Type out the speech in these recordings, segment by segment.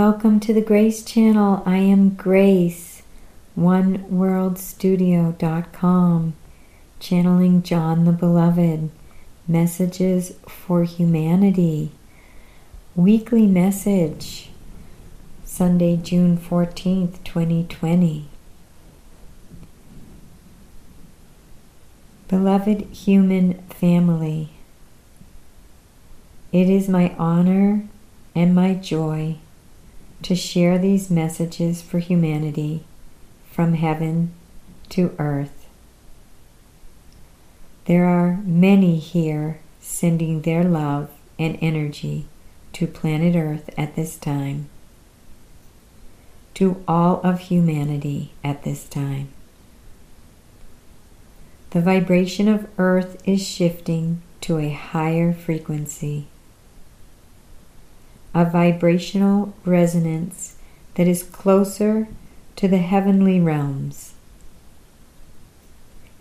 Welcome to the Grace Channel. I am Grace, oneworldstudio.com, channeling John the Beloved, messages for humanity. Weekly message, Sunday, June 14th, 2020. Beloved human family, it is my honor and my joy to share these messages for humanity from heaven to earth. There are many here sending their love and energy to planet Earth at this time, to all of humanity at this time. The vibration of Earth is shifting to a higher frequency a vibrational resonance that is closer to the heavenly realms.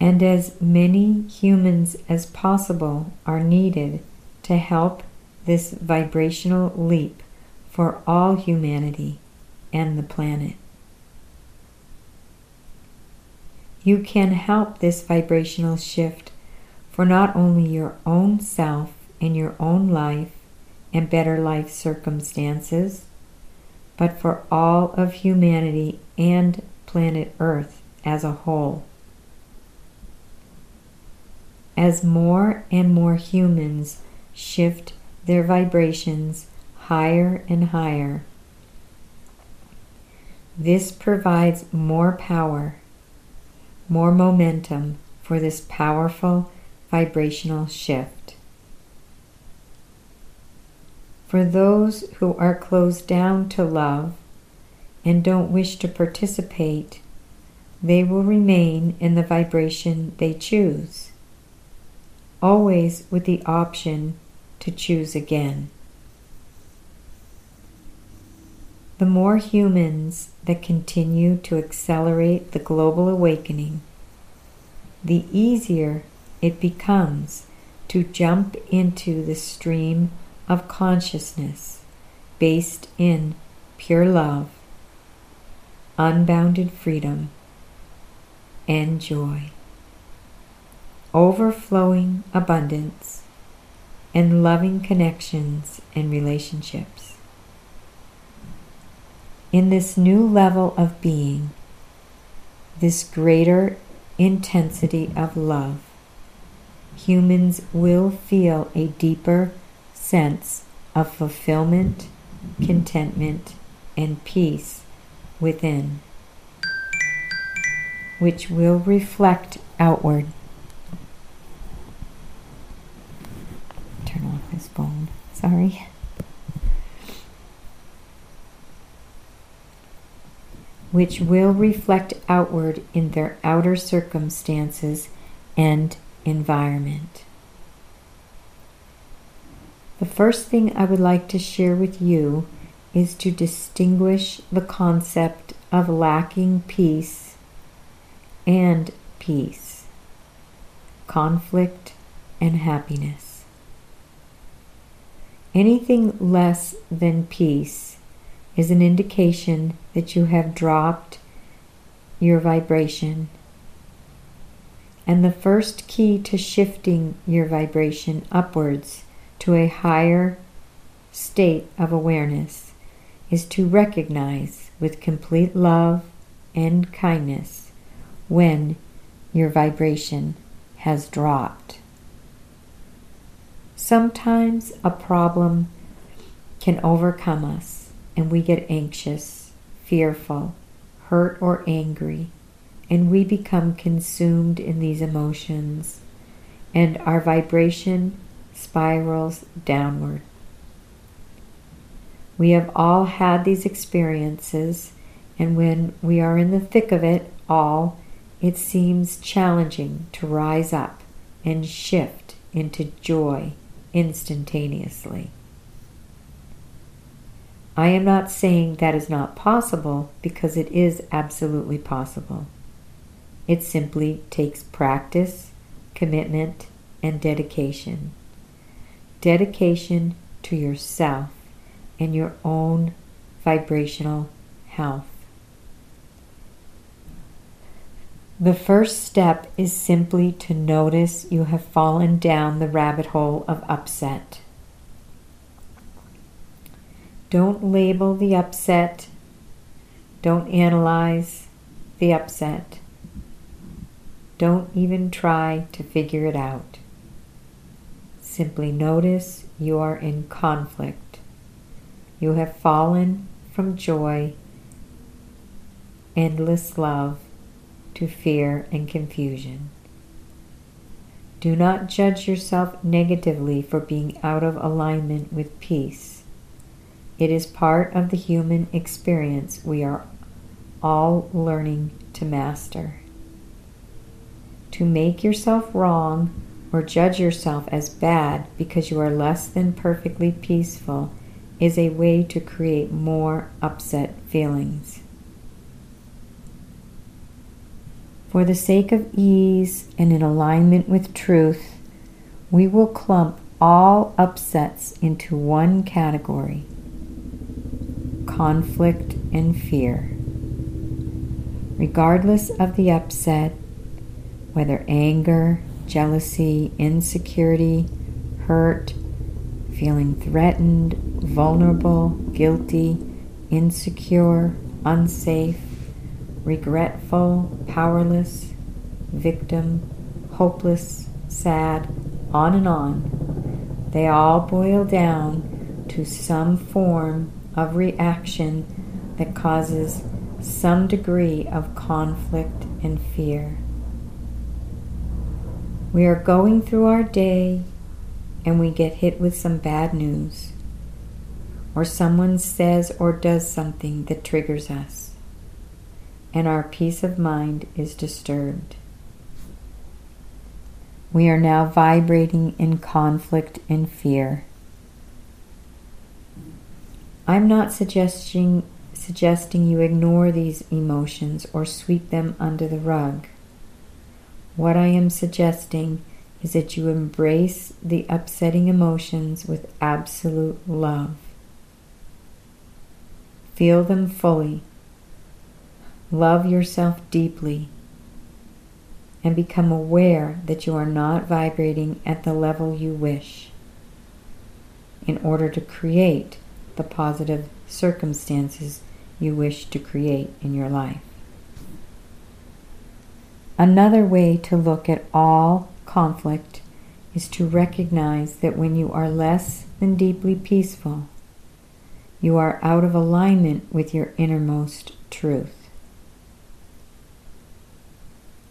And as many humans as possible are needed to help this vibrational leap for all humanity and the planet. You can help this vibrational shift for not only your own self and your own life, and better life circumstances, but for all of humanity and planet Earth as a whole. As more and more humans shift their vibrations higher and higher, this provides more power, more momentum for this powerful vibrational shift. For those who are closed down to love and don't wish to participate, they will remain in the vibration they choose, always with the option to choose again. The more humans that continue to accelerate the global awakening, the easier it becomes to jump into the stream of consciousness based in pure love, unbounded freedom, and joy, overflowing abundance, and loving connections and relationships. In this new level of being, this greater intensity of love, humans will feel a deeper sense of fulfillment, contentment, and peace within, which will reflect outward. Turn off this phone. Sorry. Which will reflect outward in their outer circumstances and environment. The first thing I would like to share with you is to distinguish the concept of lacking peace and peace, conflict and happiness. Anything less than peace is an indication that you have dropped your vibration. And the first key to shifting your vibration upwards to a higher state of awareness is to recognize with complete love and kindness when your vibration has dropped. Sometimes a problem can overcome us and we get anxious, fearful, hurt, or angry, and we become consumed in these emotions, and our vibration spirals downward. We have all had these experiences, and when we are in the thick of it all, it seems challenging to rise up and shift into joy instantaneously. I am not saying that is not possible because it is absolutely possible. It simply takes practice, commitment, and dedication dedication to yourself and your own vibrational health. The first step is simply to notice you have fallen down the rabbit hole of upset. Don't label the upset. Don't analyze the upset. Don't even try to figure it out. Simply notice you are in conflict. You have fallen from joy, endless love, to fear and confusion. Do not judge yourself negatively for being out of alignment with peace. It is part of the human experience we are all learning to master. To make yourself wrong or judge yourself as bad because you are less than perfectly peaceful is a way to create more upset feelings. For the sake of ease and in alignment with truth, we will clump all upsets into one category conflict and fear. Regardless of the upset, whether anger, jealousy, insecurity, hurt, feeling threatened, vulnerable, guilty, insecure, unsafe, regretful, powerless, victim, hopeless, sad, on and on. They all boil down to some form of reaction that causes some degree of conflict and fear. We are going through our day and we get hit with some bad news, or someone says or does something that triggers us and our peace of mind is disturbed. We are now vibrating in conflict and fear. I'm not suggesting suggesting you ignore these emotions or sweep them under the rug. What I am suggesting is that you embrace the upsetting emotions with absolute love. Feel them fully Love yourself deeply and become aware that you are not vibrating at the level you wish in order to create the positive circumstances you wish to create in your life. Another way to look at all conflict is to recognize that when you are less than deeply peaceful, you are out of alignment with your innermost truth.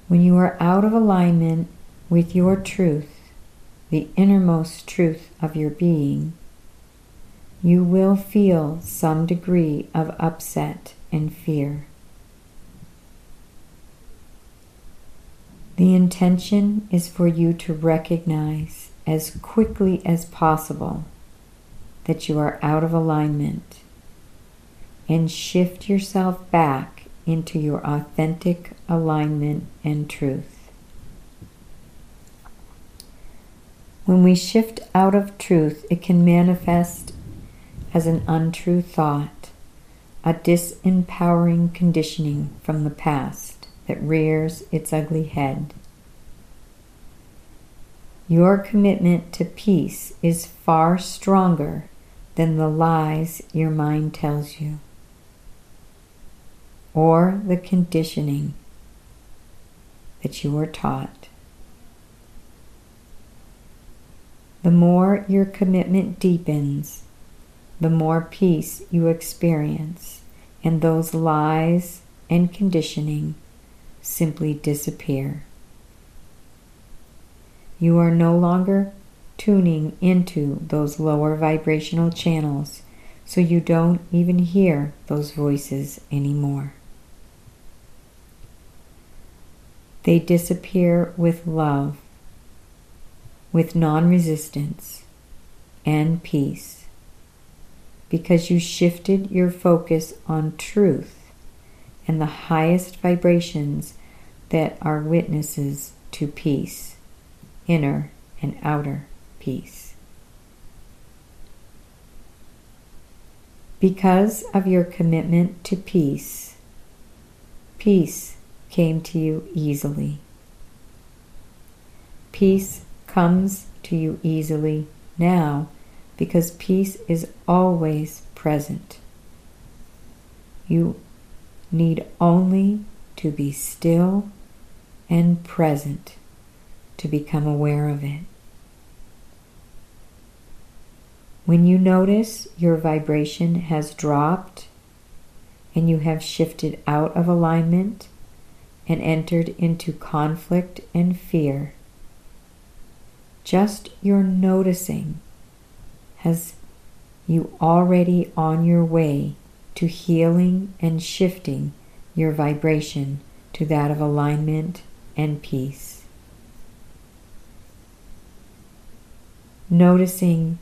When you are out of alignment with your truth, the innermost truth of your being, you will feel some degree of upset and fear. The intention is for you to recognize as quickly as possible that you are out of alignment and shift yourself back into your authentic alignment and truth. When we shift out of truth, it can manifest as an untrue thought, a disempowering conditioning from the past that rears its ugly head. Your commitment to peace is far stronger than the lies your mind tells you or the conditioning that you were taught. The more your commitment deepens, the more peace you experience, and those lies and conditioning simply disappear. You are no longer tuning into those lower vibrational channels, so you don't even hear those voices anymore. They disappear with love, with non resistance, and peace, because you shifted your focus on truth and the highest vibrations that are witnesses to peace, inner and outer peace. Because of your commitment to peace, peace came to you easily. Peace comes to you easily now because peace is always present. You need only to be still and present to become aware of it. When you notice your vibration has dropped and you have shifted out of alignment and entered into conflict and fear, just your noticing has you already on your way to healing and shifting your vibration to that of alignment and peace. Noticing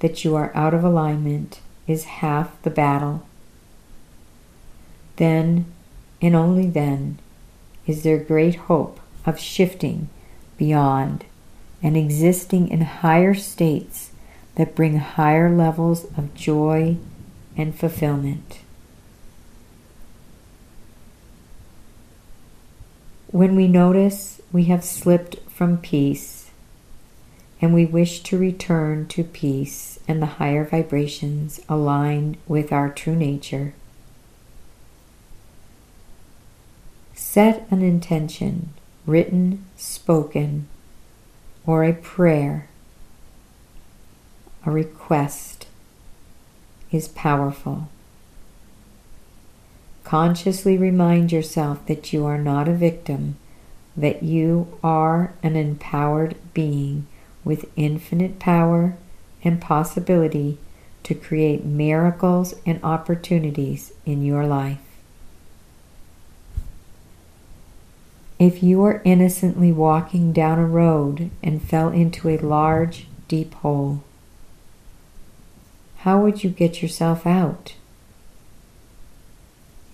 that you are out of alignment is half the battle. Then, and only then, is there great hope of shifting beyond and existing in higher states that bring higher levels of joy and fulfillment. When we notice we have slipped from peace and we wish to return to peace and the higher vibrations aligned with our true nature, set an intention, written, spoken, or a prayer, a request is powerful. Consciously remind yourself that you are not a victim, that you are an empowered being with infinite power and possibility to create miracles and opportunities in your life. If you are innocently walking down a road and fell into a large, deep hole, how would you get yourself out?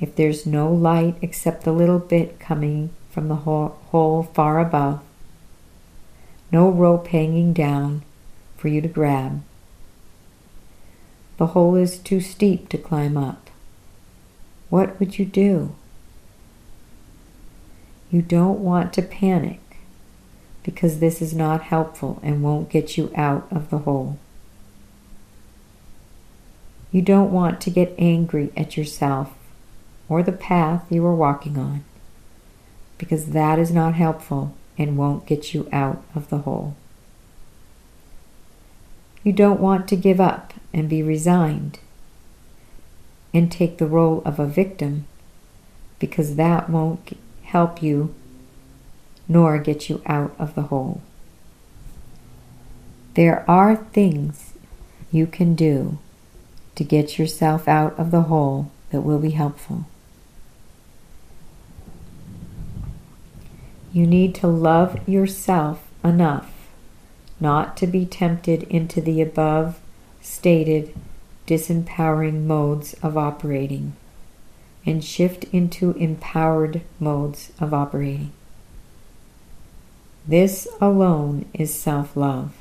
If there's no light except the little bit coming from the hole far above, no rope hanging down for you to grab, the hole is too steep to climb up. What would you do? You don't want to panic because this is not helpful and won't get you out of the hole. You don't want to get angry at yourself or the path you are walking on because that is not helpful and won't get you out of the hole. You don't want to give up and be resigned and take the role of a victim because that won't help you nor get you out of the hole. There are things you can do to get yourself out of the hole that will be helpful. You need to love yourself enough not to be tempted into the above stated disempowering modes of operating and shift into empowered modes of operating. This alone is self love.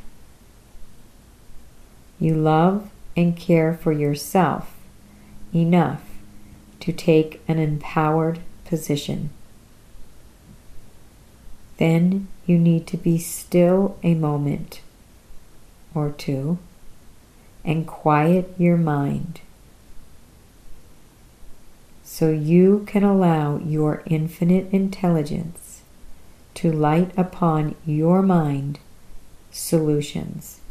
You love and care for yourself enough to take an empowered position. Then you need to be still a moment or two and quiet your mind so you can allow your infinite intelligence to light upon your mind solutions.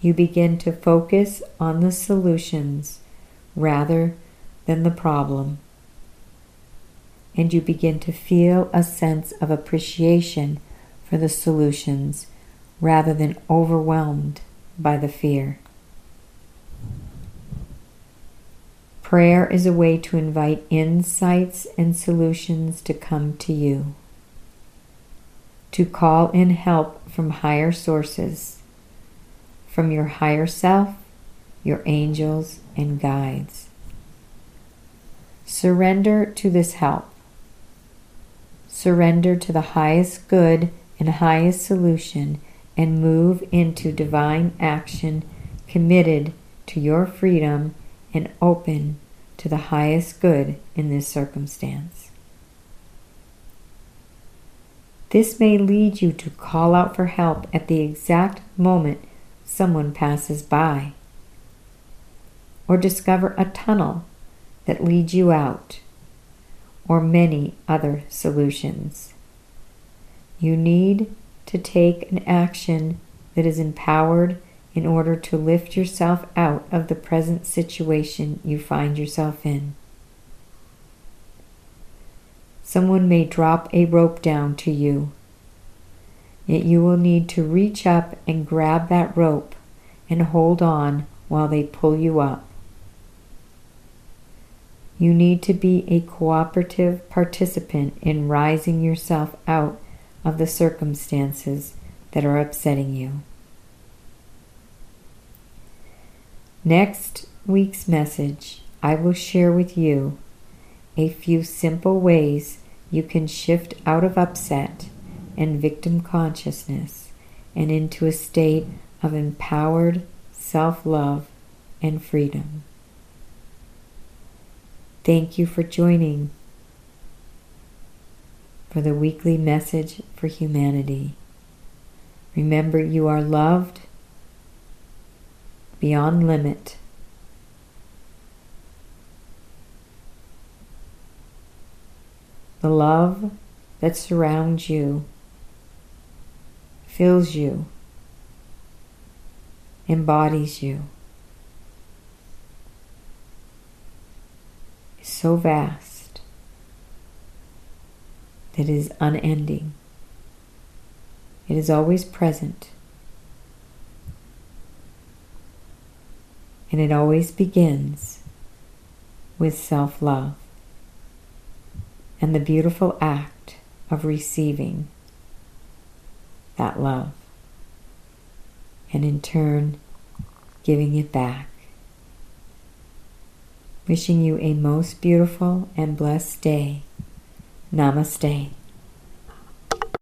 You begin to focus on the solutions rather than the problem. And you begin to feel a sense of appreciation for the solutions rather than overwhelmed by the fear. Prayer is a way to invite insights and solutions to come to you, to call in help from higher sources, from your higher self, your angels, and guides. Surrender to this help. Surrender to the highest good and highest solution and move into divine action committed to your freedom and open to the highest good in this circumstance. This may lead you to call out for help at the exact moment someone passes by, or discover a tunnel that leads you out, or many other solutions. You need to take an action that is empowered in order to lift yourself out of the present situation you find yourself in. Someone may drop a rope down to you, yet you will need to reach up and grab that rope and hold on while they pull you up. You need to be a cooperative participant in rising yourself out of the circumstances that are upsetting you. Next week's message, I will share with you a few simple ways you can shift out of upset and victim consciousness and into a state of empowered self love and freedom. Thank you for joining for the weekly message for humanity. Remember, you are loved beyond limit. The love that surrounds you, fills you, embodies you, so vast that is unending. It is always present. And it always begins with self love and the beautiful act of receiving that love and in turn giving it back. Wishing you a most beautiful and blessed day. Namaste.